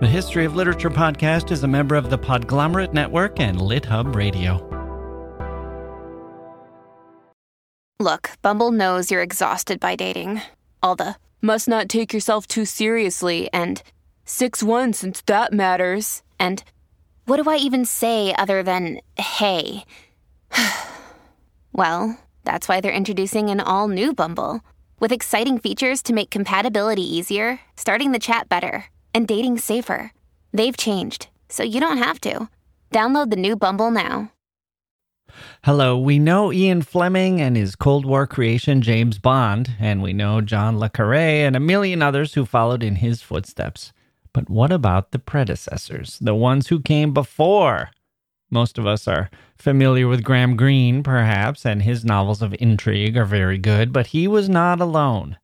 The History of Literature podcast is a member of the Podglomerate Network and LitHub Radio. Look, Bumble knows you're exhausted by dating. All the must not take yourself too seriously and 6 1 since that matters. And what do I even say other than hey? well, that's why they're introducing an all new Bumble with exciting features to make compatibility easier, starting the chat better, and dating safer. They've changed, so you don't have to. Download the new Bumble now. Hello, we know Ian Fleming and his Cold War creation James Bond, and we know John Le Carre and a million others who followed in his footsteps. But what about the predecessors, the ones who came before? Most of us are familiar with Graham Greene, perhaps, and his novels of intrigue are very good, but he was not alone.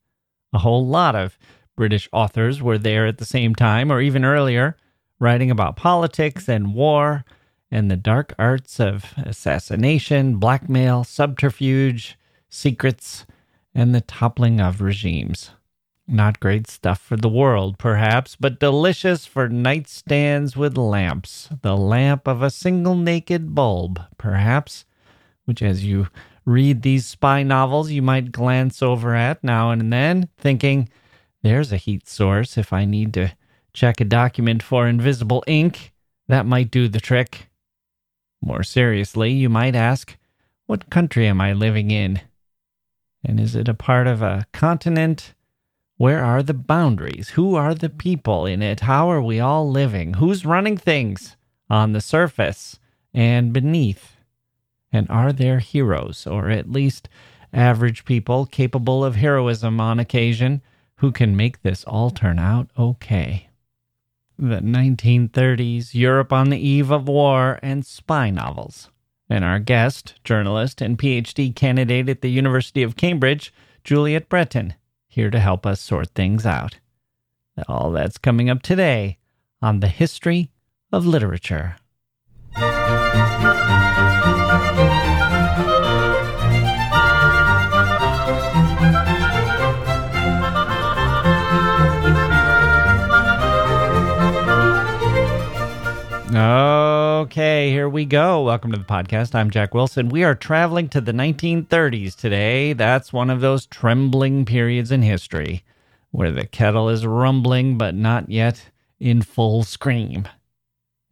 A whole lot of British authors were there at the same time, or even earlier, writing about politics and war and the dark arts of assassination, blackmail, subterfuge, secrets, and the toppling of regimes. Not great stuff for the world, perhaps, but delicious for nightstands with lamps. The lamp of a single naked bulb, perhaps, which as you read these spy novels, you might glance over at now and then, thinking, there's a heat source if I need to check a document for invisible ink. That might do the trick. More seriously, you might ask, what country am I living in? And is it a part of a continent? Where are the boundaries? Who are the people in it? How are we all living? Who's running things on the surface and beneath? And are there heroes, or at least average people capable of heroism on occasion, who can make this all turn out okay? The 1930s, Europe on the eve of war, and spy novels. And our guest, journalist and PhD candidate at the University of Cambridge, Juliette Bretan here to help us sort things out. All that's coming up today on the history of literature. Okay, here we go. Welcome to the podcast. I'm Jacke Wilson. We are traveling to the 1930s today. That's one of those trembling periods in history where the kettle is rumbling but not yet in full scream.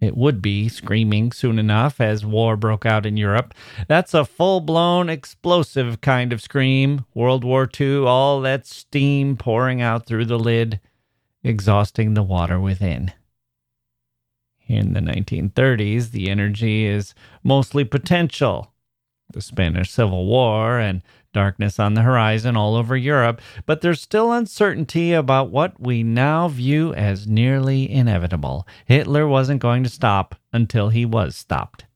It would be screaming soon enough as war broke out in Europe. That's a full blown explosive kind of scream. World War II, all that steam pouring out through the lid, exhausting the water within. In the 1930s, the energy is mostly potential. The Spanish Civil War and darkness on the horizon all over Europe, but there's still uncertainty about what we now view as nearly inevitable. Hitler wasn't going to stop until he was stopped.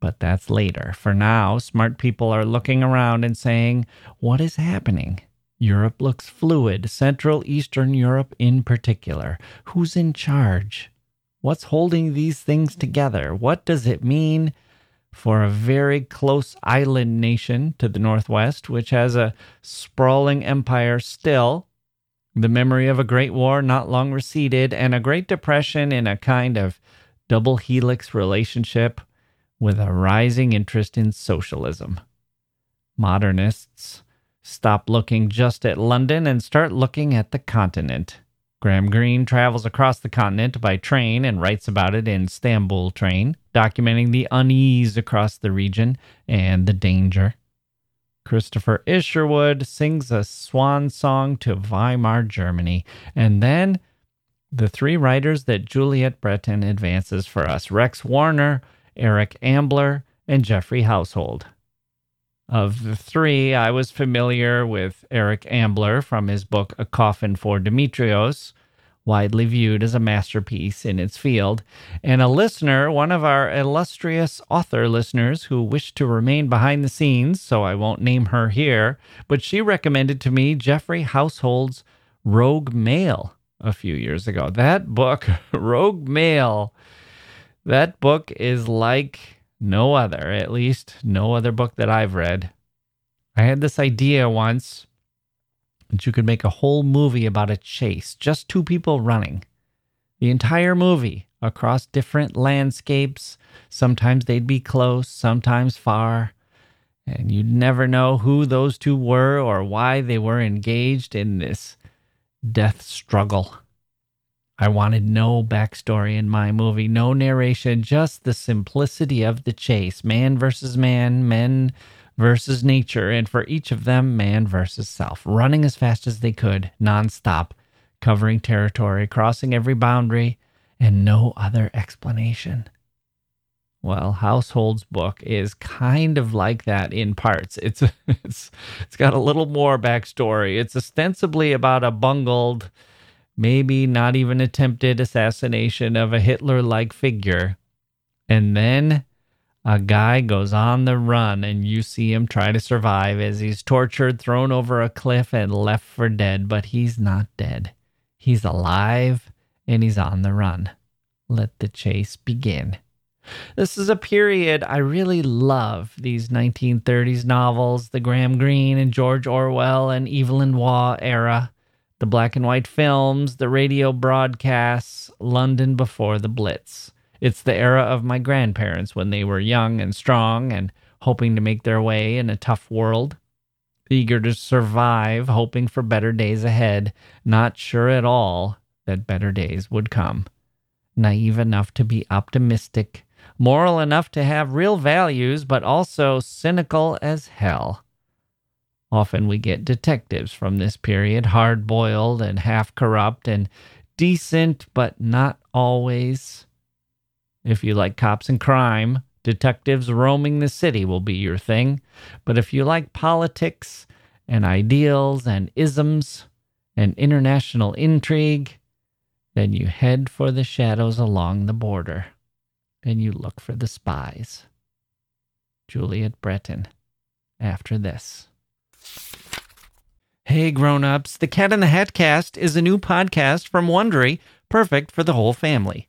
But that's later. For now, smart people are looking around and saying, What is happening? Europe looks fluid, Central Eastern Europe in particular. Who's in charge? What's holding these things together? What does it mean for a very close island nation to the northwest, which has a sprawling empire still? The memory of a great war not long receded, and a Great Depression in a kind of double helix relationship with a rising interest in socialism. Modernists stop looking just at London and start looking at the continent. Graham Greene travels across the continent by train and writes about it in Stamboul Train, documenting the unease across the region and the danger. Christopher Isherwood sings a swan song to Weimar Germany, and then the three writers that Juliette Bretan advances for us Rex Warner, Eric Ambler, and Geoffrey Household. Of the three, I was familiar with Eric Ambler from his book A Coffin for Dimitrios, widely viewed as a masterpiece in its field, and a listener, one of our illustrious author listeners who wished to remain behind the scenes, so I won't name her here, but she recommended to me Geoffrey Household's Rogue Male a few years ago. That book, Rogue Male, that book is like no other, at least no other book that I've read. I had this idea once you could make a whole movie about a chase, just two people running. The entire movie across different landscapes. Sometimes they'd be close, sometimes far. And you'd never know who those two were or why they were engaged in this death struggle. I wanted no backstory in my movie, no narration, just the simplicity of the chase man versus man, men versus nature, and for each of them, man versus self, running as fast as they could, nonstop, covering territory, crossing every boundary, and no other explanation. Well, Household's book is kind of like that in parts. It's it's it's got a little more backstory. It's ostensibly about a bungled, maybe not even attempted assassination of a Hitler-like figure. And then a guy goes on the run and you see him try to survive as he's tortured, thrown over a cliff and left for dead, but he's not dead. He's alive and he's on the run. Let the chase begin. This is a period I really love these 1930s novels, the Graham Greene and George Orwell and Evelyn Waugh era, the black and white films, the radio broadcasts, London before the Blitz. It's the era of my grandparents when they were young and strong and hoping to make their way in a tough world, eager to survive, hoping for better days ahead, not sure at all that better days would come. Naive enough to be optimistic moral enough to have real values, but also cynical as hell. Often we get detectives from this period, hard boiled and half corrupt and decent, but not always. If you like cops and crime, detectives roaming the city will be your thing. But if you like politics and ideals and isms and international intrigue, then you head for the shadows along the border and you look for the spies. Juliette Bretan, after this. Hey grown-ups, the Cat in the Hat cast is a new podcast from Wondery, perfect for the whole family.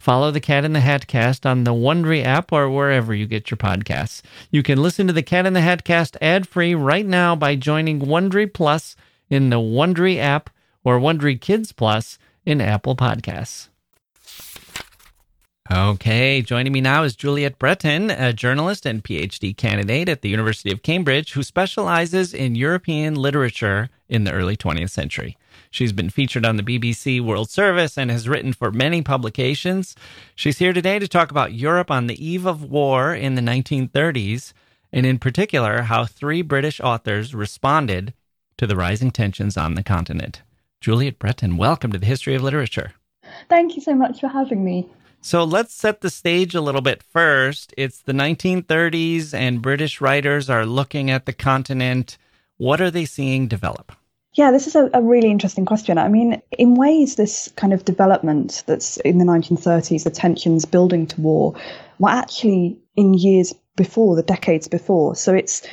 Follow the Cat in the Hat cast on the Wondery app or wherever you get your podcasts. You can listen to the Cat in the Hat cast ad free right now by joining Wondery Plus in the Wondery app or Wondery Kids Plus in Apple Podcasts. Okay, joining me now is Juliette Bretan, a journalist and PhD candidate at the University of Cambridge who specializes in European literature in the early 20th century. She's been featured on the BBC World Service and has written for many publications. She's here today to talk about Europe on the eve of war in the 1930s, and in particular, how three British authors responded to the rising tensions on the continent. Juliette Bretan, welcome to the History of Literature. Thank you so much for having me. So let's set the stage a little bit first. It's the 1930s, and British writers are looking at the continent. What are they seeing develop? Yeah, this is a, a, really interesting question. I mean, in ways, this kind of development that's in the 1930s, the tensions building to war, were actually in years before, the decades before. So it's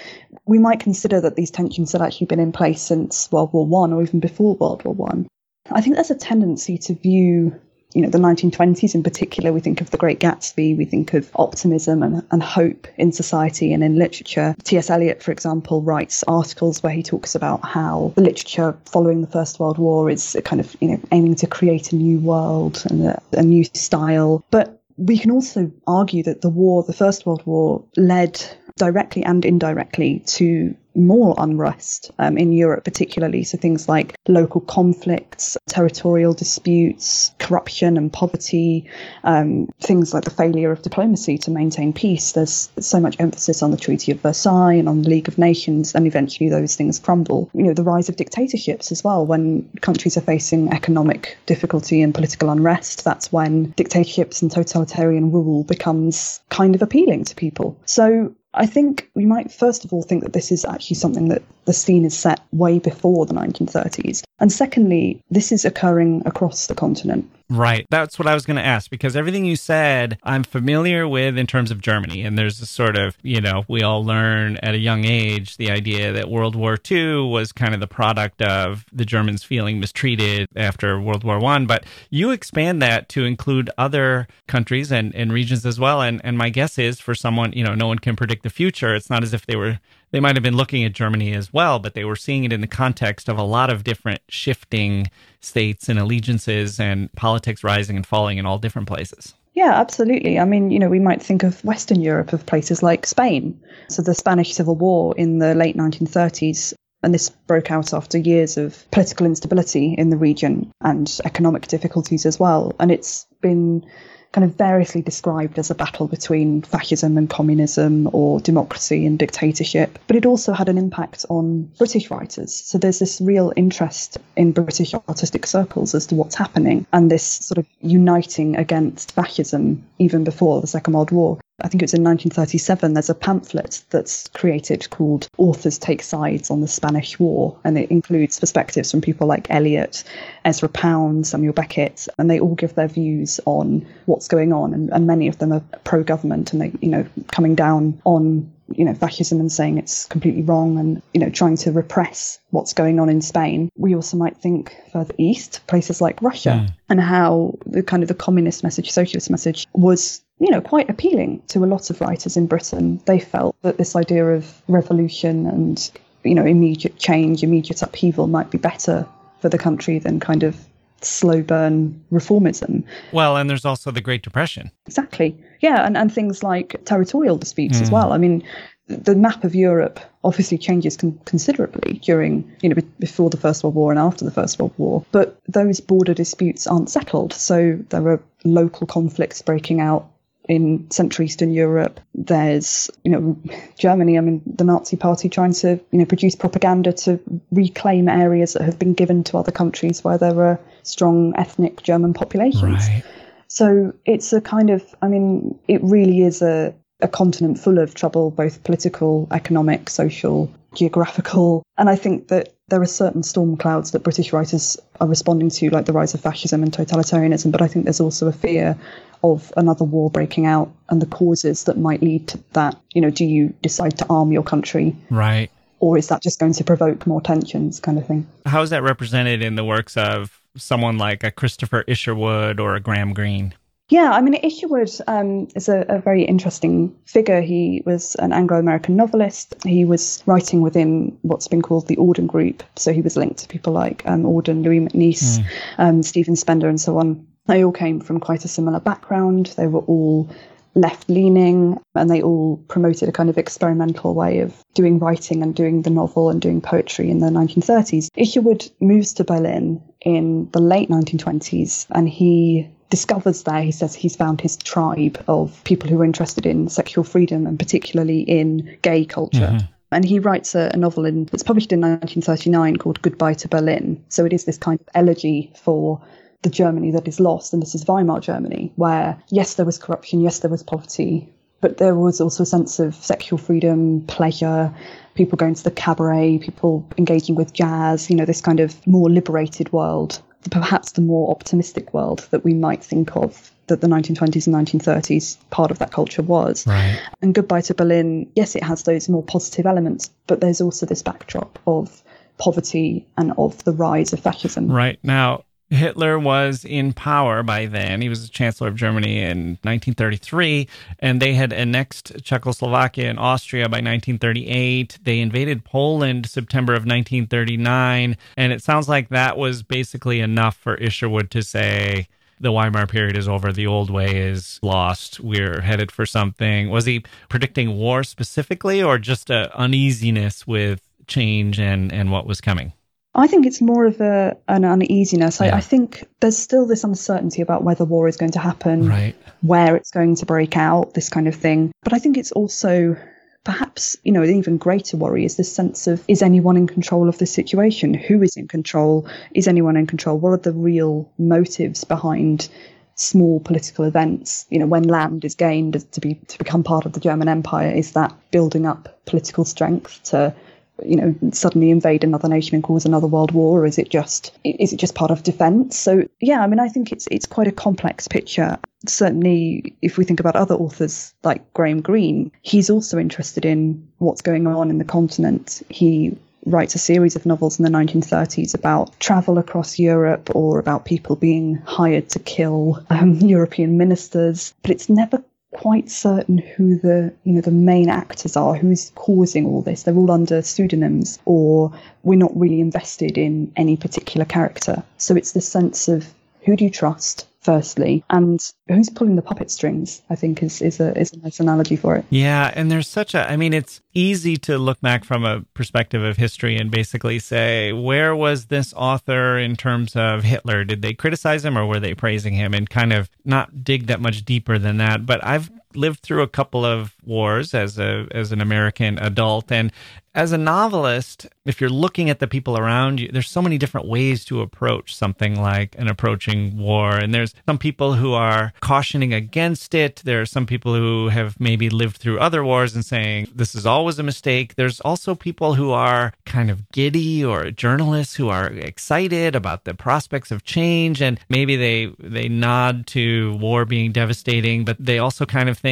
we might consider that these tensions had actually been in place since World War One or even before World War One. I. I think there's a tendency to view you know, the 1920s in particular, we think of the Great Gatsby, we think of optimism and, and hope in society and in literature. T.S. Eliot, for example, writes articles where he talks about how the literature following the First World War is kind of, you know, aiming to create a new world and a, a new style. But we can also argue that the war, the First World War, led directly and indirectly to more unrest um, in Europe, particularly. So things like local conflicts, territorial disputes, corruption and poverty, um, things like the failure of diplomacy to maintain peace. There's so much emphasis on the Treaty of Versailles and on the League of Nations, and eventually those things crumble. You know, the rise of dictatorships as well. When countries are facing economic difficulty and political unrest, that's when dictatorships and totalitarian rule becomes kind of appealing to people. So I think we might first of all think that this is actually something that the scene is set way before the 1930s. And secondly, this is occurring across the continent. Right. That's what I was going to ask because everything you said, I'm familiar with in terms of Germany. And there's a sort of, you know, we all learn at a young age the idea that World War II was kind of the product of the Germans feeling mistreated after World War One. But you expand that to include other countries and, and regions as well. And, and my guess is for someone, you know, no one can predict the future. It's not as if they were they might have been looking at Germany as well, but they were seeing it in the context of a lot of different shifting states and allegiances and politics rising and falling in all different places. Yeah, absolutely. I mean, you know, we might think of Western Europe, of places like Spain. So the Spanish Civil War in the late 1930s and this broke out after years of political instability in the region and economic difficulties as well. And it's been kind of variously described as a battle between fascism and communism or democracy and dictatorship. But it also had an impact on British writers. So there's this real interest in British artistic circles as to what's happening and this sort of uniting against fascism even before the Second World War. I think it was in 1937, there's a pamphlet that's created called Authors Take Sides on the Spanish War. And it includes perspectives from people like Eliot, Ezra Pound, Samuel Beckett, and they all give their views on what's going on. And, and many of them are pro government and they, you know, coming down on you know, fascism and saying it's completely wrong and, you know, trying to repress what's going on in Spain. We also might think further east, places like Russia, mm. and how the kind of the communist message, socialist message was you know, quite appealing to a lot of writers in Britain. They felt that this idea of revolution and, you know, immediate change, immediate upheaval might be better for the country than kind of slow burn reformism. Well, and there's also the Great Depression. Exactly. Yeah, and, and things like territorial disputes mm. as well. I mean, the map of Europe obviously changes con- considerably during, you know, be- before the First World War and after the First World War. But those border disputes aren't settled. So there are local conflicts breaking out in Central Eastern Europe. There's, you know, Germany, I mean, the Nazi party trying to, you know, produce propaganda to reclaim areas that have been given to other countries where there are strong ethnic German populations. Right. So it's a kind of, I mean, it really is a, a continent full of trouble, both political, economic, social, geographical. And I think that there are certain storm clouds that British writers are responding to, like the rise of fascism and totalitarianism. But I think there's also a fear of another war breaking out and the causes that might lead to that. You know, do you decide to arm your country? Right. Or is that just going to provoke more tensions, kind of thing? How is that represented in the works of someone like a Christopher Isherwood or a Graham Greene? Yeah, I mean, Isherwood um, is a, a, very interesting figure. He was an Anglo American novelist. He was writing within what's been called the Auden Group. So he was linked to people like um, Auden, Louis MacNeice, mm. um, Stephen Spender, and so on. They all came from quite a similar background. They were all left leaning and they all promoted a kind of experimental way of doing writing and doing the novel and doing poetry in the 1930s. Isherwood moves to Berlin in the late 1920s and he discovers there, he says he's found his tribe of people who are interested in sexual freedom and particularly in gay culture. Mm-hmm. And he writes a, a novel in, that's published in 1939 called Goodbye to Berlin. So it is this kind of elegy for the Germany that is lost, and this is Weimar Germany, where yes, there was corruption, yes, there was poverty, but there was also a sense of sexual freedom, pleasure, people going to the cabaret, people engaging with jazz, you know, this kind of more liberated world, perhaps the more optimistic world that we might think of that the 1920s and 1930s part of that culture was. Right. And Goodbye to Berlin, yes, it has those more positive elements, but there's also this backdrop of poverty and of the rise of fascism. Right. Now, Hitler was in power by then. He was the Chancellor of Germany in 1933, and they had annexed Czechoslovakia and Austria by 1938. They invaded Poland September of 1939, and it sounds like that was basically enough for Isherwood to say, the Weimar period is over. The old way is lost. We're headed for something. Was he predicting war specifically, or just a uneasiness with change and, and what was coming? I think it's more of a an uneasiness. Yeah. I, I think there's still this uncertainty about whether war is going to happen, Right. where it's going to break out, this kind of thing. But I think it's also perhaps, you know, an even greater worry is this sense of is anyone in control of the situation? Who is in control? Is anyone in control? What are the real motives behind small political events? You know, when land is gained to be to become part of the German Empire, is that building up political strength to you know suddenly invade another nation and cause another world war or is it just is it just part of defense? So yeah i mean i think it's it's quite a complex picture. Certainly if we think about other authors like graham greene he's also interested in what's going on in the continent. He writes a series of novels in the 1930s about travel across Europe or about people being hired to kill um, European ministers, but it's never quite certain who the you know the main actors are who's causing all this. They're all under pseudonyms or we're not really invested in any particular character. So it's this sense of who do you trust firstly and who's pulling the puppet strings i think is is a is a nice analogy for it Yeah, and there's such a I mean it's easy to look back from a perspective of history and basically say where was this author in terms of Hitler? Did they criticize him or were they praising him and kind of not dig that much deeper than that. But I've lived through a couple of wars as a as an American adult and as a novelist, if you're looking at the people around you, there's so many different ways to approach something like an approaching war. And there's some people who are cautioning against it. There are some people who have maybe lived through other wars and saying this is always a mistake. There's also people who are kind of giddy or journalists who are excited about the prospects of change and maybe they they nod to war being devastating, but they also kind of think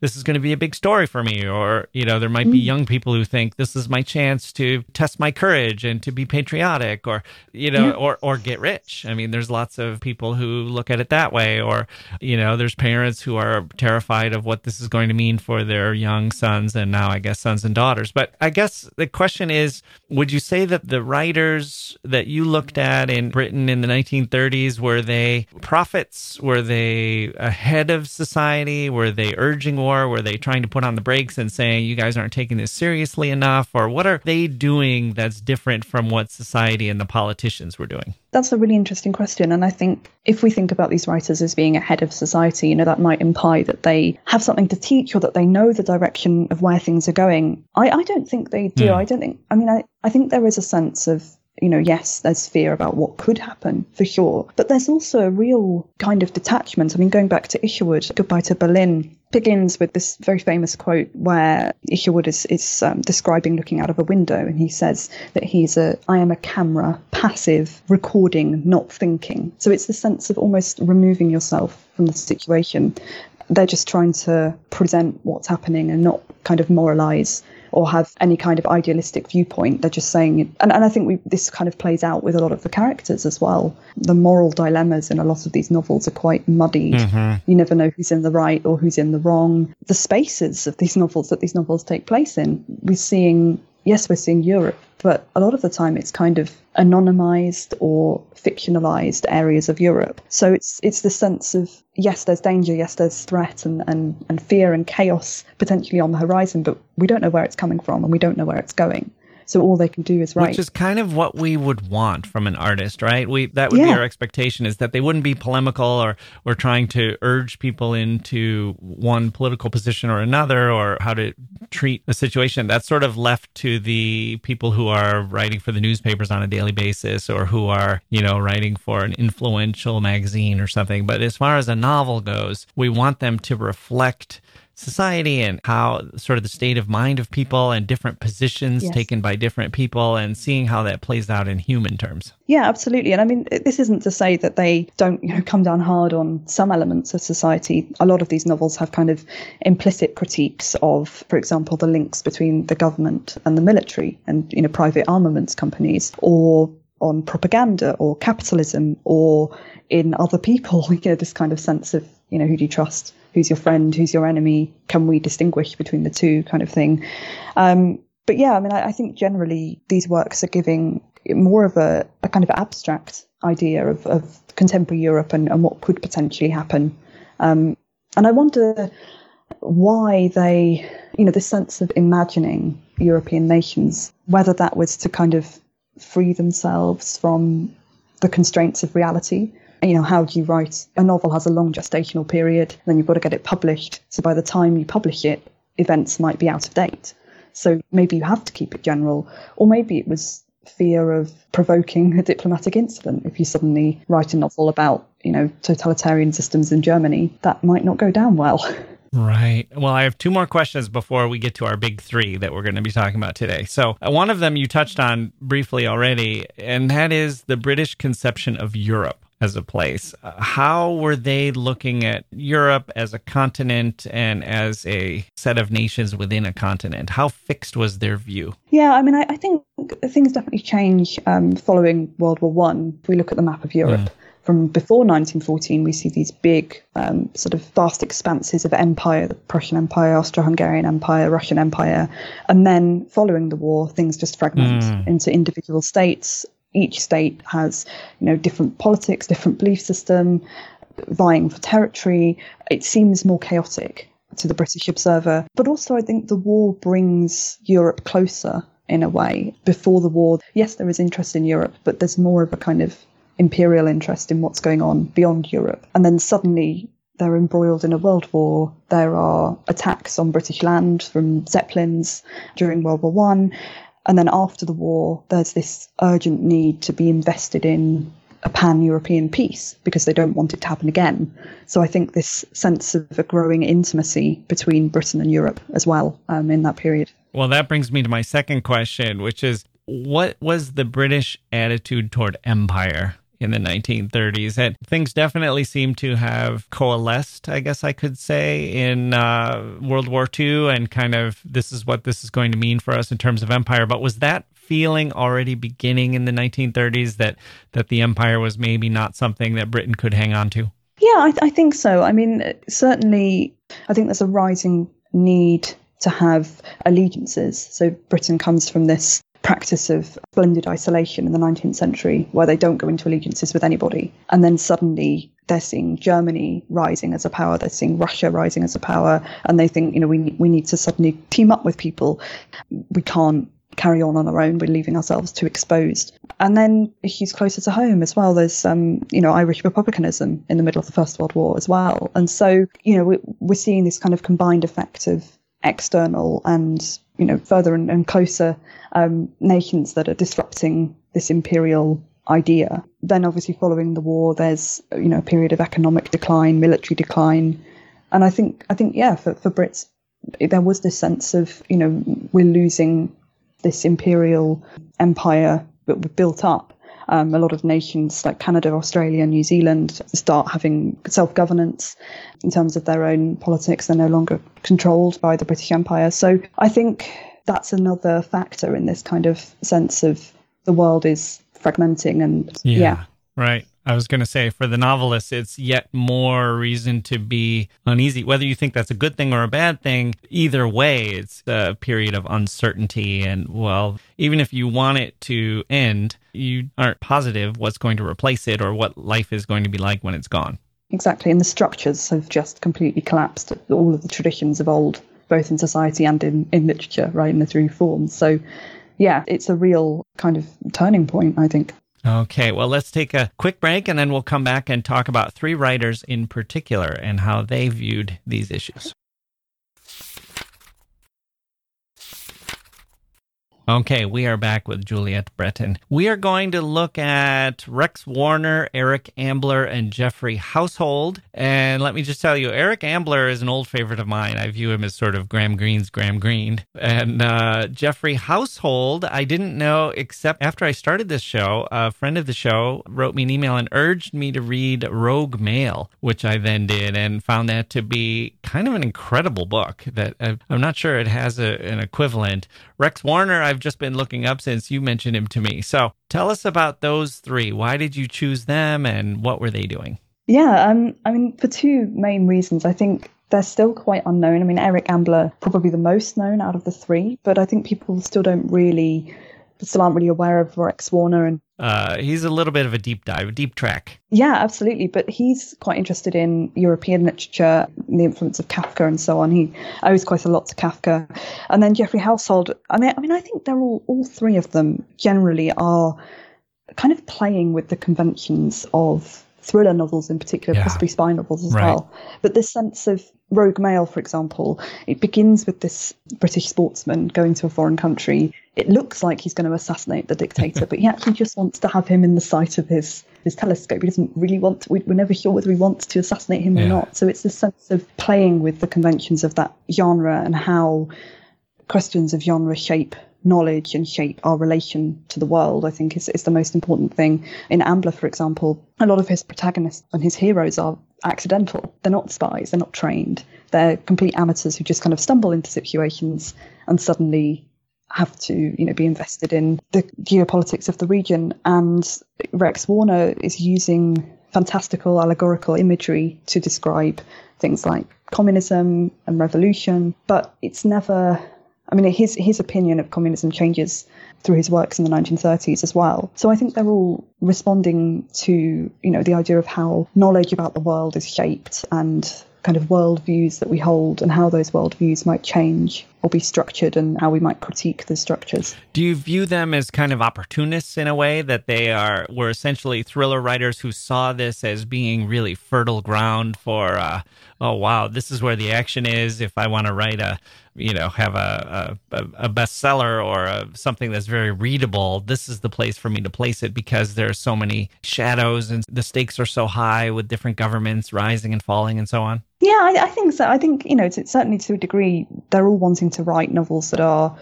this is going to be a big story for me or you know, there might be mm. young people who think this is my chance to test my courage and to be patriotic or you know Yeah. or or get rich. I mean there's lots of people who look at it that way or you know there's parents who are terrified of what this is going to mean for their young sons and now i guess sons and daughters. But i guess the question is would you say that the writers that you looked at in britain in the 1930s were they prophets? Were they ahead of society? Were they urging war were they trying to put on the brakes and saying you guys aren't taking this seriously enough or what are they doing that's different from what society and the politicians were doing That's a really interesting question. And I think if we think about these writers as being ahead of society, you know, that might imply that they have something to teach or that they know the direction of where things are going. I, I don't think they do. Hmm. I don't think, I mean, I, I think there is a sense of, you know, yes, there's fear about what could happen for sure. But there's also a real kind of detachment. I mean, going back to Isherwood, Goodbye to Berlin, begins with this very famous quote where Isherwood is, is um, describing looking out of a window and he says that he's a, I am a camera, passive, recording, not thinking. So it's the sense of almost removing yourself from the situation. They're just trying to present what's happening and not kind of moralize or have any kind of idealistic viewpoint. They're just saying, and, and I think we, this kind of plays out with a lot of the characters as well. The moral dilemmas in a lot of these novels are quite muddied. Mm-hmm. You never know who's in the right or who's in the wrong. The spaces of these novels that these novels take place in, we're seeing, yes, we're seeing Europe, but a lot of the time it's kind of anonymized or fictionalized areas of Europe. So it's it's the sense of yes, there's danger, yes, there's threat and, and, and fear and chaos potentially on the horizon, but we don't know where it's coming from and we don't know where it's going. So all they can do is write. Which is kind of what we would want from an artist, right? We that would be our expectation is that they wouldn't be polemical or or trying to urge people into one political position or another or how to treat a situation. That's sort of left to the people who are writing for the newspapers on a daily basis or who are, you know, writing for an influential magazine or something. But as far as a novel goes, we want them to reflect society and how sort of the state of mind of people and different positions Yes. taken by different people and seeing how that plays out in human terms. Yeah, absolutely. And I mean, this isn't to say that they don't, you know, come down hard on some elements of society. A lot of these novels have kind of implicit critiques of, for example, the links between the government and the military and, you know, private armaments companies or on propaganda or capitalism or in other people, you know, this kind of sense of, you know, who do you trust? Who's your friend? Who's your enemy? Can we distinguish between the two kind of thing? Um, but yeah, I mean, I, I think generally these works are giving more of a, a kind of abstract idea of, of contemporary Europe and, and what could potentially happen. Um, and I wonder, why they, you know, the sense of imagining European nations, whether that was to kind of free themselves from the constraints of reality. You know, how do you write a novel has a long gestational period, then you've got to get it published. So by the time you publish it, events might be out of date. So maybe you have to keep it general, or maybe it was fear of provoking a diplomatic incident. If you suddenly write a novel about, you know, totalitarian systems in Germany, that might not go down well. Right. Well, I have two more questions before we get to our big three that we're going to be talking about today. So, uh, one of them you touched on briefly already, and that is the British conception of Europe as a place. Uh, how were they looking at Europe as a continent and as a set of nations within a continent? How fixed was their view? Yeah, I mean, I, I think things definitely change um, following World War One. If we look at the map of Europe. Mm. From before 1914, we see these big, um, sort of vast expanses of empire the Prussian Empire, Austro Hungarian Empire, Russian Empire. And then following the war, things just fragment mm. into individual states each state has, you know, different politics, different belief system, vying for territory. It seems more chaotic to the British observer. But also, I think the war brings Europe closer in a way. Before the war, yes, there is interest in Europe, but there's more of a kind of imperial interest in what's going on beyond Europe. And then suddenly they're embroiled in a world war. There are attacks on British land from Zeppelins during World War One. And then after the war, there's this urgent need to be invested in a pan European peace because they don't want it to happen again. So I think this sense of a growing intimacy between Britain and Europe as well um, in that period. Well, that brings me to my second question, which is what was the British attitude toward empire? In the 1930s. And things definitely seem to have coalesced, I guess I could say, in uh, World War II and kind of this is what this is going to mean for us in terms of empire. But was that feeling already beginning in the 1930s that that the empire was maybe not something that Britain could hang on to? Yeah, I, th- I think so. I mean, certainly, I think there's a rising need to have allegiances. So Britain comes from this practice of splendid isolation in the 19th century where they don't go into allegiances with anybody. And then suddenly they're seeing Germany rising as a power, they're seeing Russia rising as a power, and they think, you know, we, we need to suddenly team up with people. We can't carry on on our own. We're leaving ourselves too exposed. And then issues closer to home as well. There's, um, you know, Irish republicanism in the middle of the First World War as well. And so, you know, we're seeing this kind of combined effect of external and you know further and, and closer um, nations that are disrupting this imperial idea. Then obviously following the war, there's you know a period of economic decline, military decline, and I think I think yeah for for Brits there was this sense of you know we're losing this imperial empire that we built up um, a lot of nations like Canada, Australia, New Zealand start having self governance in terms of their own politics. They're no longer controlled by the British Empire. So I think that's another factor in this kind of sense of the world is fragmenting and yeah. yeah. Right. I was going to say for the novelist, it's yet more reason to be uneasy. Whether you think that's a good thing or a bad thing, either way, it's a period of uncertainty. And well, even if you want it to end, you aren't positive what's going to replace it or what life is going to be like when it's gone. Exactly. And the structures have just completely collapsed. All of the traditions of old, both in society and in, in literature, right, in the three forms. So, yeah, it's a real kind of turning point, I think. Okay, well, let's take a quick break and then we'll come back and talk about three writers in particular and how they viewed these issues. Okay, we are back with Juliette Bretan. We are going to look at Rex Warner, Eric Ambler, and Geoffrey Household. And let me just tell you, Eric Ambler is an old favorite of mine. I view him as sort of Graham Greene's Graham Greene. And uh, Geoffrey Household, I didn't know except after I started this show, a friend of the show wrote me an email and urged me to read Rogue Male, which I then did and found that to be kind of an incredible book that uh, I'm not sure it has a, an equivalent. Rex Warner, I've just been looking up since you mentioned him to me. So tell us about those three. Why did you choose them and what were they doing? Yeah, um, I mean, for two main reasons. I think they're still quite unknown. I mean, Eric Ambler, probably the most known out of the three, but I think people still don't really still aren't really aware of Rex Warner and uh, he's a little bit of a deep dive, a deep track. Yeah, absolutely. But he's quite interested in European literature, the influence of Kafka, and so on. He owes quite a lot to Kafka. And then Geoffrey Household. I mean, I mean, I think they're all all three of them generally are kind of playing with the conventions of thriller novels in particular, yeah. possibly spy novels as right. well. But this sense of Rogue Male, for example, it begins with this British sportsman going to a foreign country. It looks like he's going to assassinate the dictator, but he actually just wants to have him in the sight of his, his telescope. He doesn't really want to, we, are never sure whether he wants to assassinate him yeah. or not. So it's this sense of playing with the conventions of that genre and how questions of genre shape knowledge and shape our relation to the world, I think is, is the most important thing. In Ambler, for example, a lot of his protagonists and his heroes are accidental. They're not spies, they're not trained. They're complete amateurs who just kind of stumble into situations and suddenly have to, you know, be invested in the geopolitics of the region. And Rex Warner is using fantastical allegorical imagery to describe things like communism and revolution, but it's never I mean, his his opinion of communism changes through his works in the 1930s as well. So I think they're all responding to you know the idea of how knowledge about the world is shaped and kind of worldviews that we hold and how those worldviews might change or be structured and how we might critique the structures. Do you view them as kind of opportunists in a way that they are were essentially thriller writers who saw this as being really fertile ground for uh, oh wow, this is where the action is if I want to write a you know have a a, a bestseller or a, something that's very readable this is the place for me to place it because there are so many shadows and the stakes are so high with different governments rising and falling and so on yeah i, I think so i think you know certainly to a degree they're all wanting to write novels that are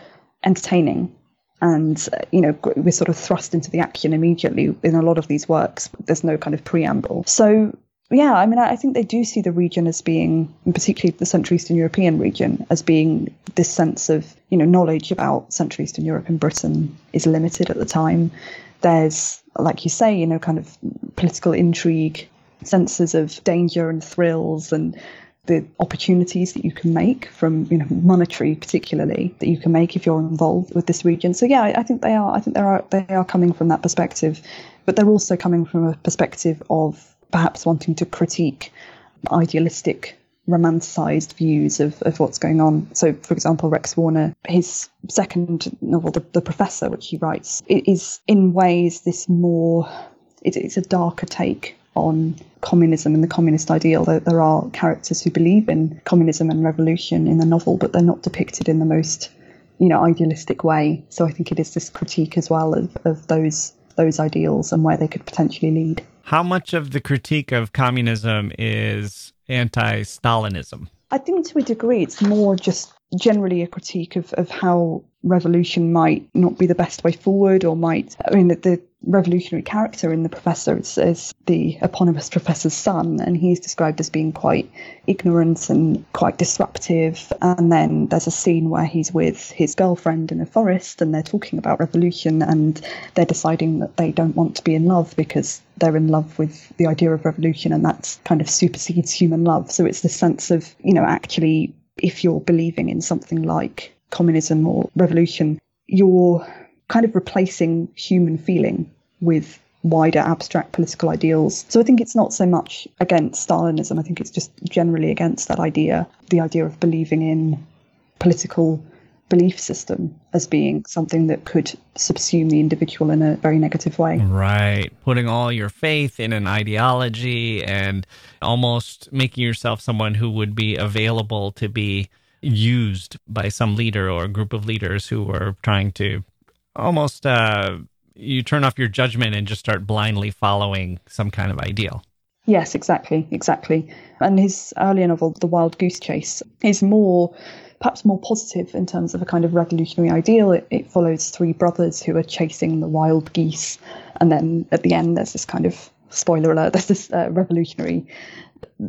entertaining and uh, you know we're sort of thrust into the action immediately in a lot of these works there's no kind of preamble so yeah, I mean, I think they do see the region as being, particularly the Central Eastern European region, as being this sense of, you know, knowledge about Central Eastern Europe and Britain is limited at the time. There's, like you say, you know, kind of political intrigue, senses of danger and thrills and the opportunities that you can make from, you know, monetary particularly that you can make if you're involved with this region. So yeah, I, I think they are. I think they are. They are coming from that perspective, but they're also coming from a perspective of perhaps wanting to critique idealistic romanticized views of, of what's going on. So, for example, Rex Warner, his second novel, The, the Professor, which he writes, is in ways this more, it, it's a darker take on communism and the communist ideal. There, there are characters who believe in communism and revolution in the novel, but they're not depicted in the most, you know, idealistic way. So I think it is this critique as well of, of those those ideals and where they could potentially lead. How much of the critique of communism is anti Stalinism? I think to a degree it's more just generally a critique of, of how revolution might not be the best way forward or might I mean the, the revolutionary character in the professor is, is, the eponymous professor's son and he's described as being quite ignorant and quite disruptive. And then there's a scene where he's with his girlfriend in a forest and they're talking about revolution and they're deciding that they don't want to be in love because they're in love with the idea of revolution and that's kind of supersedes human love. So it's the sense of you know actually if you're believing in something like communism or revolution, you're kind of replacing human feeling with wider abstract political ideals. So I think it's not so much against Stalinism, I think it's just generally against that idea, the idea of believing in political belief system as being something that could subsume the individual in a very negative way. Right. Putting all your faith in an ideology and almost making yourself someone who would be available to be used by some leader or group of leaders who are trying to almost uh, you turn off your judgment and just start blindly following some kind of ideal. Yes, exactly, exactly. And his earlier novel, The Wild Goose Chase, is more perhaps more positive in terms of a kind of revolutionary ideal. It, it follows three brothers who are chasing the wild geese, and then at the end, there's this kind of spoiler alert. There's this uh, revolutionary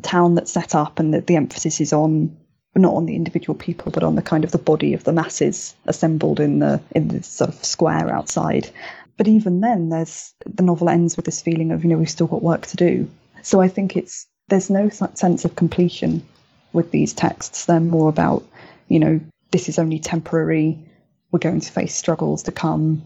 town that's set up, and the, the emphasis is on not on the individual people, but on the kind of the body of the masses assembled in the in this sort of square outside. But even then, there's the novel ends with this feeling of you know we've still got work to do. So I think it's there's no sense of completion with these texts. They're more about you know, this is only temporary. We're going to face struggles to come.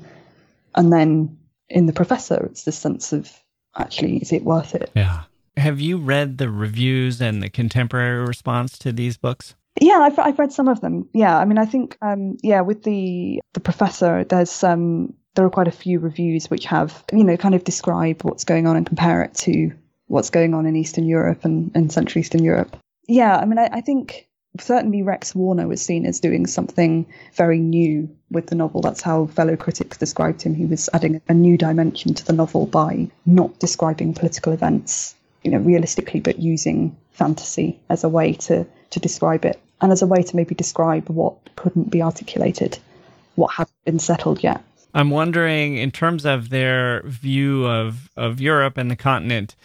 And then in The Professor, it's this sense of actually, is it worth it? Yeah. Have you read the reviews and the contemporary response to these books? Yeah, I've I've read some of them. Yeah, I mean, I think um, yeah, with the the professor, there's um there are quite a few reviews which have you know kind of describe what's going on and compare it to what's going on in Eastern Europe and, and Central Eastern Europe. Yeah, I mean, I, I think certainly Rex Warner was seen as doing something very new with the novel. That's how fellow critics described him. He was adding a new dimension to the novel by not describing political events, you know, realistically, but using fantasy as a way to to describe it and as a way to maybe describe what couldn't be articulated, what hadn't been settled yet. I'm wondering, in terms of their view of, of Europe and the continent,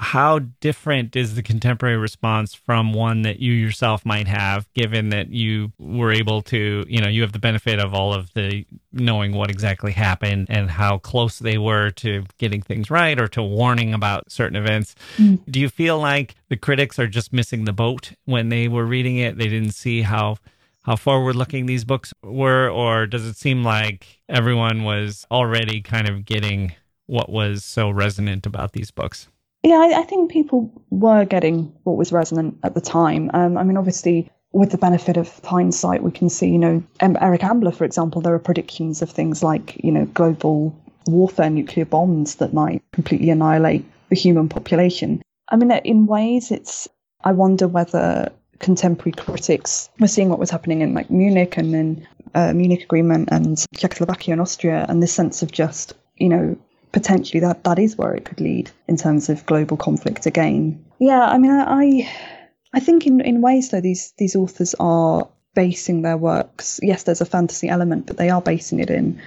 how different is the contemporary response from one that you yourself might have given that you were able to you know you have the benefit of all of the knowing what exactly happened and how close they were to getting things right or to warning about certain events. Mm. do you feel like the critics are just missing the boat when they were reading it? They didn't see how how forward looking these books were or does it seem like everyone was already kind of getting what was so resonant about these books yeah, I, I, think people were getting what was resonant at the time. Um, I mean, obviously, with the benefit of hindsight, we can see, you know, Eric Ambler, for example, there are predictions of things like, you know, global warfare, nuclear bombs that might completely annihilate the human population. I mean, in ways, it's, I wonder whether contemporary critics were seeing what was happening in like Munich and then uh, Munich Agreement and Czechoslovakia and Austria, and this sense of just, you know, potentially that that is where it could lead in terms of global conflict again. Yeah, I mean, I I think in in ways though these these authors are basing their works. Yes, there's a fantasy element, but they are basing it in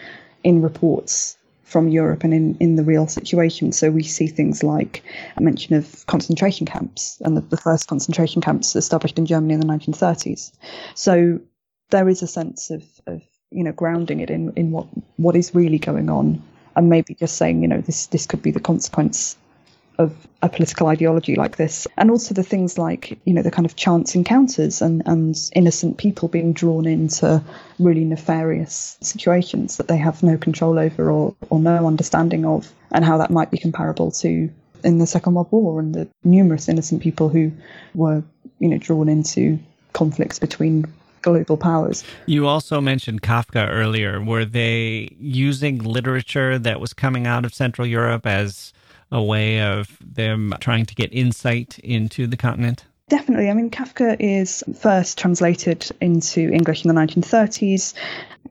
in reports from Europe and in, in the real situation. So we see things like a mention of concentration camps and the, the first concentration camps established in Germany in the 1930s. So there is a sense of, of you know grounding it in in what what is really going on and maybe just saying, you know, this this could be the consequence of a political ideology like this. And also the things like, you know, the kind of chance encounters and, and innocent people being drawn into really nefarious situations that they have no control over or, or no understanding of, and how that might be comparable to in the Second World War and the numerous innocent people who were, you know, drawn into conflicts between global powers. You also mentioned Kafka earlier. Were they using literature that was coming out of Central Europe as a way of them trying to get insight into the continent? Definitely. I mean, Kafka is first translated into English in the 1930s.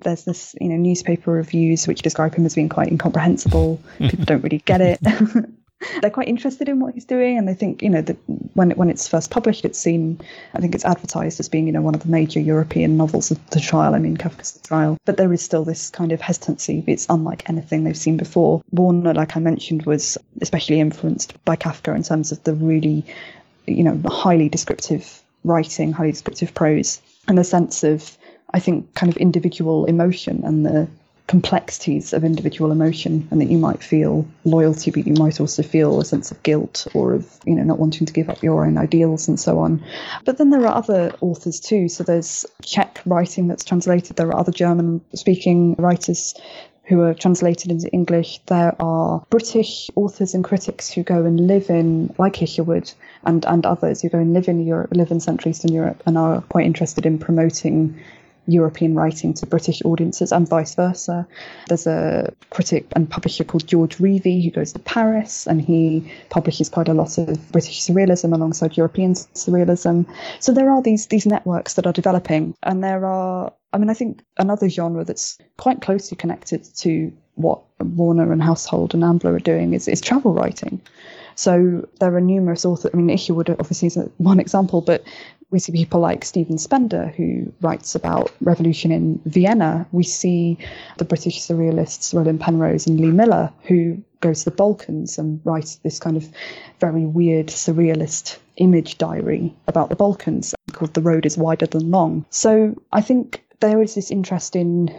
There's this, you know, newspaper reviews which describe him as being quite incomprehensible. People don't really get it. they're quite interested in what he's doing, and they think you know that when when it's first published, it's seen. I think it's advertised as being you know one of the major European novels of the trial. I mean Kafka's The Trial, but there is still this kind of hesitancy. It's unlike anything they've seen before. Warner, like I mentioned, was especially influenced by Kafka in terms of the really, you know, highly descriptive writing, highly descriptive prose, and the sense of I think kind of individual emotion and the complexities of individual emotion and that you might feel loyalty but you might also feel a sense of guilt or of you know not wanting to give up your own ideals and so on. But then there are other authors too. So there's czech writing that's translated. There are other german speaking writers who are translated into English. There are British authors and critics who go and live in, like Isherwood and, and others, who go and live in Europe, live in Central Eastern Europe, and are quite interested in promoting European writing to British audiences and vice versa. There's a critic and publisher called George Reavey who goes to Paris and he publishes quite a lot of British surrealism alongside European surrealism. So there are these these networks that are developing and there are I mean I think another genre that's quite closely connected to what Warner and Household and Ambler are doing is, is travel writing. So there are numerous authors. I mean, Isherwood obviously is one example, but we see people like Stephen Spender, who writes about revolution in Vienna. We see the British surrealists Roland Penrose and Lee Miller, who go to the Balkans and write this kind of very weird surrealist image diary about the Balkans called The Road is Wider Than Long. So I think there is this interest in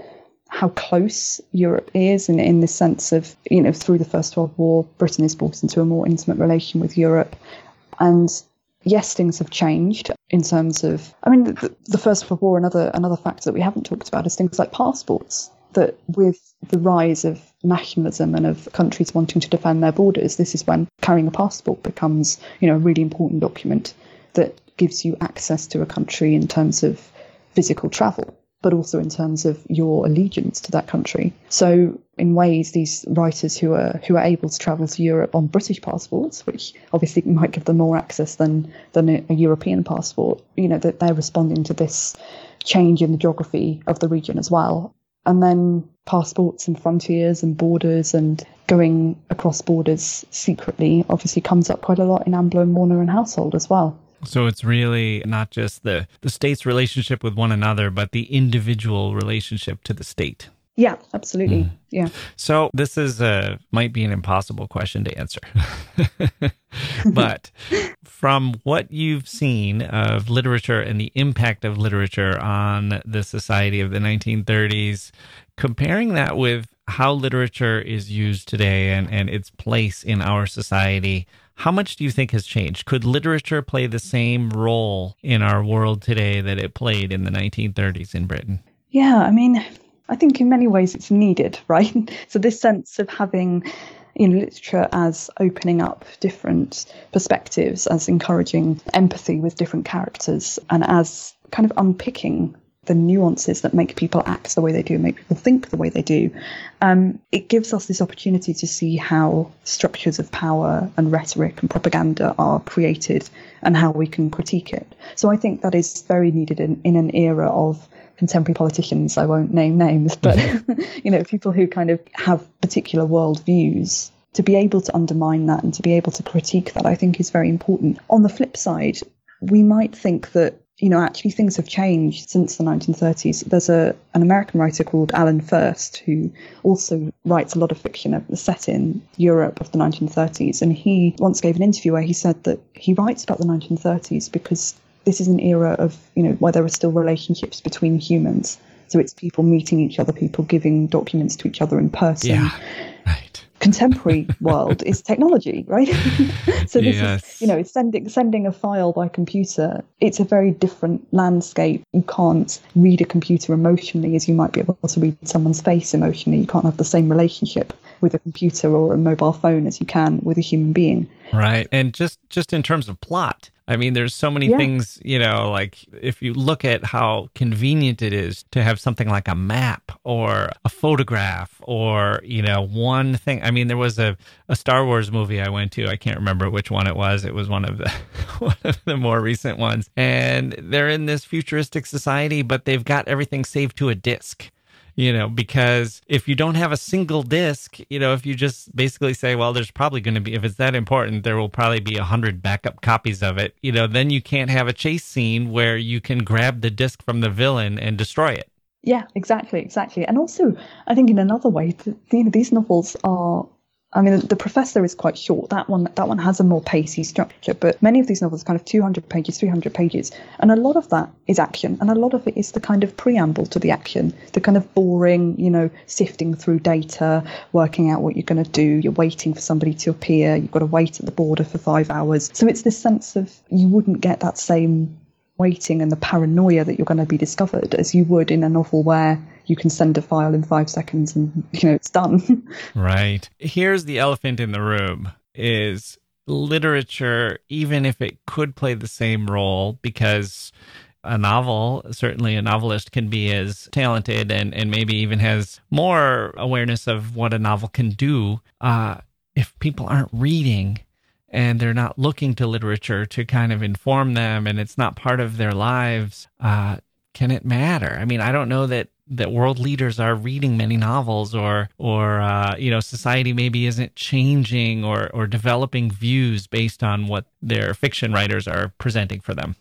how close Europe is, and in the sense of, you know, through the First World War, Britain is brought into a more intimate relation with Europe. And yes, things have changed in terms of. I mean, the, the First World War. Another another factor that we haven't talked about is things like passports. that with the rise of nationalism and of countries wanting to defend their borders, this is when carrying a passport becomes, you know, a really important document that gives you access to a country in terms of physical travel, but also in terms of your allegiance to that country. So in ways, these writers who are who are able to travel to Europe on British passports, which obviously might give them more access than than a, European passport, you know, that they're responding to this change in the geography of the region as well. And then passports and frontiers and borders and going across borders secretly obviously comes up quite a lot in Ambler and Warner and Household as well. So it's really not just the, the state's relationship with one another, but the individual relationship to the state. Yeah, absolutely. Mm. Yeah. So this is a might be an impossible question to answer. but from what you've seen of literature and the impact of literature on the society of the 1930s, comparing that with how literature is used today and, and its place in our society, how much do you think has changed? Could literature play the same role in our world today that it played in the 1930s in Britain? Yeah, I mean, I think in many ways it's needed, right? So this sense of having you know, literature as opening up different perspectives, as encouraging empathy with different characters, and as kind of unpicking the nuances that make people act the way they do, make people think the way they do. Um, it gives us this opportunity to see how structures of power and rhetoric and propaganda are created and how we can critique it. So I think that is very needed in, in an era of contemporary politicians, I won't name names, but you know, people who kind of have particular world views to be able to undermine that and to be able to critique that, I think is very important. On the flip side, we might think that you know actually things have changed since the 1930s. There's a an American writer called Alan Furst who also writes a lot of fiction set in Europe of the 1930s, and he once gave an interview where he said that he writes about the 1930s because this is an era of you know where there are still relationships between humans. So it's people meeting each other, people giving documents to each other in person. Yeah, right. Contemporary world is technology, right? so this yes. is you know sending sending a file by computer. It's a very different landscape. You can't read a computer emotionally as you might be able to read someone's face emotionally. You can't have the same relationship with a computer or a mobile phone as you can with a human being. Right. And just just in terms of plot, I mean, there's so many yeah. things, you know, like if you look at how convenient it is to have something like a map or a photograph or, you know, one thing. I mean, there was a, a Star Wars movie I went to. I can't remember which one it was. It was one of the one of the more recent ones. And they're in this futuristic society, but they've got everything saved to a disk you know, because if you don't have a single disc, you know, if you just basically say, well, there's probably going to be, if it's that important, there will probably be a hundred backup copies of it, you know, then you can't have a chase scene where you can grab the disc from the villain and destroy it. Yeah, exactly, exactly. And also, I think in another way, know, these novels are I mean, the professor is quite short. That one, that one has a more pacey structure, but many of these novels are kind of 200 pages, 300 pages, and a lot of that is action, and a lot of it is the kind of preamble to the action, the kind of boring, you know, sifting through data, working out what you're going to do. You're waiting for somebody to appear. You've got to wait at the border for five hours. So it's this sense of you wouldn't get that same waiting and the paranoia that you're going to be discovered as you would in a novel where you can send a file in five seconds and you know it's done. Right. Here's the elephant in the room is literature even if it could play the same role because a novel certainly a novelist can be as talented and and maybe even has more awareness of what a novel can do uh if people aren't reading and they're not looking to literature to kind of inform them and it's not part of their lives uh, can it matter? I mean i don't know that that world leaders are reading many novels or or uh, you know society maybe isn't changing or or developing views based on what their fiction writers are presenting for them.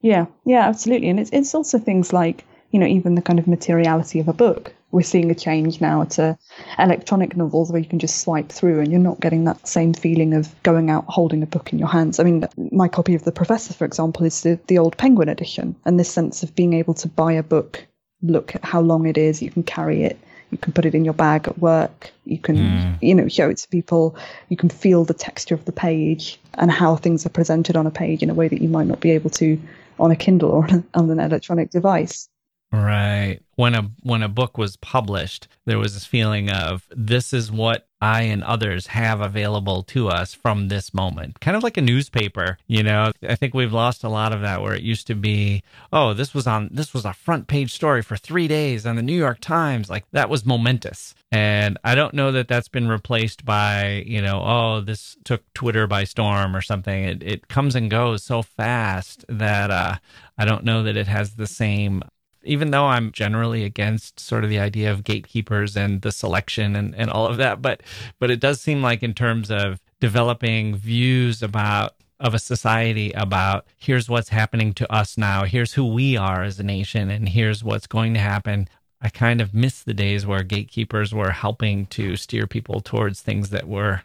Yeah. Yeah absolutely. And it's it's also things like you know even the kind of materiality of a book we're seeing a change now to electronic novels where you can just swipe through and you're not getting that same feeling of going out holding a book in your hands. I mean, my copy of The Professor, for example, is the, the old Penguin edition, and this sense of being able to buy a book, look at how long it is, you can carry it. You can put it in your bag at work. You can, mm. you know, show it to people. You can feel the texture of the page and how things are presented on a page in a way that you might not be able to on a Kindle or on an electronic device. Right. When a when a book was published, there was this feeling of this is what I and others have available to us from this moment. Kind of like a newspaper, you know. I think we've lost a lot of that where it used to be, oh, this was on this was a front page story for 3 days on the New York Times. Like that was momentous. And I don't know that that's been replaced by, you know, oh, this took Twitter by storm or something. It it comes and goes so fast that uh I don't know that it has the same even though I'm generally against sort of the idea of gatekeepers and the selection and, and all of that, but but it does seem like in terms of developing views about of a society about here's what's happening to us now, here's who we are as a nation, and here's what's going to happen. I kind of miss the days where gatekeepers were helping to steer people towards things that were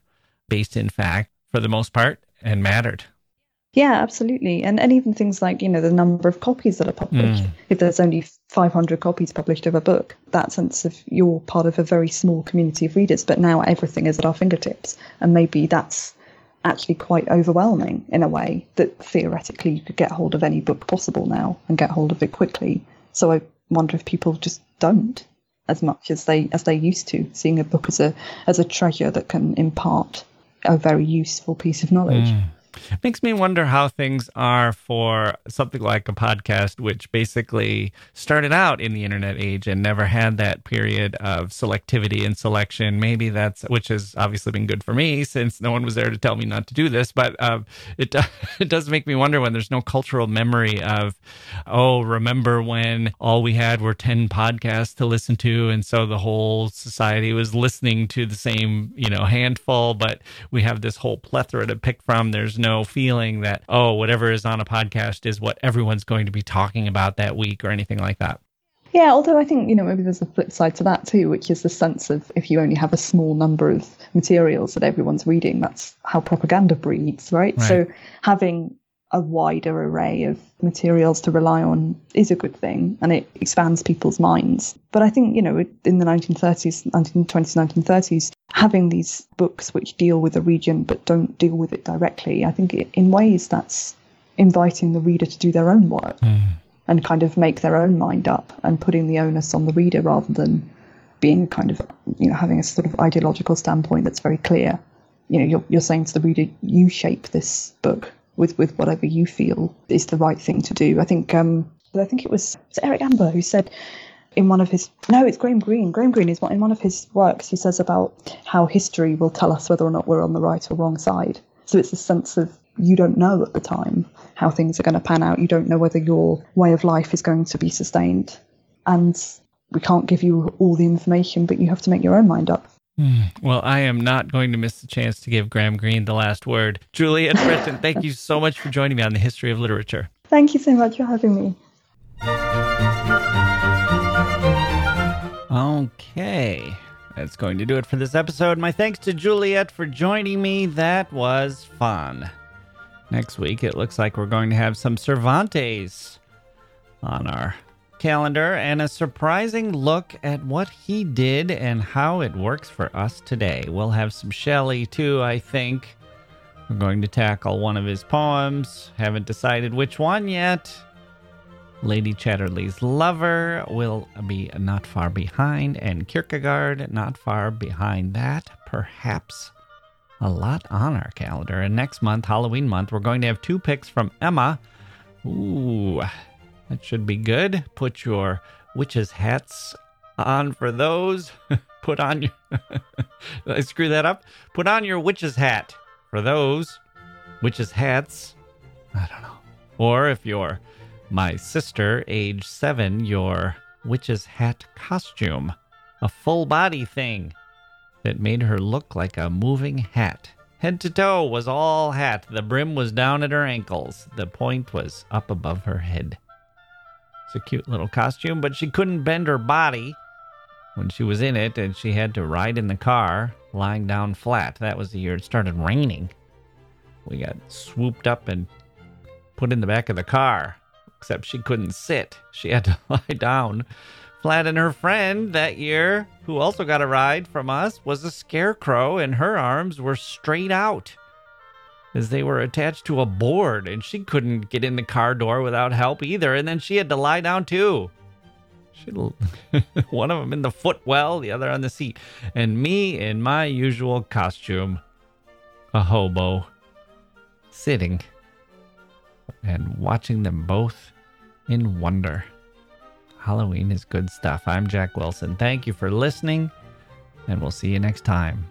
based in fact for the most part and mattered. Yeah, absolutely. And and even things like, you know, the number of copies that are published. Mm. If there's only 500 copies published of a book, that sense of you're part of a very small community of readers, but now everything is at our fingertips. And maybe that's actually quite overwhelming in a way that theoretically you could get hold of any book possible now and get hold of it quickly. So I wonder if people just don't as much as they as they used to, seeing a book as a as a treasure that can impart a very useful piece of knowledge. Mm. Makes me wonder how things are for something like a podcast, which basically started out in the internet age and never had that period of selectivity and selection. Maybe that's, which has obviously been good for me since no one was there to tell me not to do this. But uh, it, it does make me wonder when there's no cultural memory of, oh, remember when all we had were 10 podcasts to listen to. And so the whole society was listening to the same, you know, handful, but we have this whole plethora to pick from. There's no feeling that, oh, whatever is on a podcast is what everyone's going to be talking about that week or anything like that. Yeah, although I think, you know, maybe there's a flip side to that too, which is the sense of if you only have a small number of materials that everyone's reading, that's how propaganda breeds, right? right. So having a wider array of materials to rely on is a good thing and it expands people's minds. But I think, you know, in the 1930s, 1920s, 1930s, having these books which deal with a region but don't deal with it directly, I think in ways that's inviting the reader to do their own work mm. and kind of make their own mind up and putting the onus on the reader rather than being kind of, you know, having a sort of ideological standpoint that's very clear. You know, you're, you're saying to the reader, you shape this book with with whatever you feel is the right thing to do. I think um, I think it was, was Eric Ambler who said in one of his no, it's Graham Greene. Graham Greene is one in one of his works. He says about how history will tell us whether or not we're on the right or wrong side. So it's a sense of you don't know at the time how things are going to pan out. You don't know whether your way of life is going to be sustained, and we can't give you all the information, but you have to make your own mind up. Hmm. Well, I am not going to miss the chance to give Graham Greene the last word. Juliette Bretan, thank you so much for joining me on the history of literature. Thank you so much for having me. Okay. That's going to do it for this episode. My thanks to Juliette for joining me. That was fun. Next week, it looks like we're going to have some Cervantes on our calendar and a surprising look at what he did and how it works for us today. We'll have some Shelley too, I think. We're going to tackle one of his poems. Haven't decided which one yet. Lady Chatterley's Lover will be not far behind, and Kierkegaard not far behind that. Perhaps a lot on our calendar. And next month, Halloween month, we're going to have two picks from Emma. Ooh, that should be good. Put your witches' hats on for those. Put on your. I screw that up? Put on your witch's hat for those. Witch's hats. I don't know. Or if you're my sister, age seven, your witch's hat costume. A full body thing that made her look like a moving hat. Head to toe was all hat. The brim was down at her ankles. The point was up above her head. It's a cute little costume, but she couldn't bend her body when she was in it, and she had to ride in the car lying down flat. That was the year it started raining. We got swooped up and put in the back of the car, except she couldn't sit. She had to lie down flat. And her friend that year, who also got a ride from us, was a scarecrow, and her arms were straight out as they were attached to a board and she couldn't get in the car door without help either. And then she had to lie down too. She, one of them in the footwell, the other on the seat, and me in my usual costume, a hobo, sitting and watching them both in wonder. Halloween is good stuff. I'm Jacke Wilson. Thank you for listening, and we'll see you next time.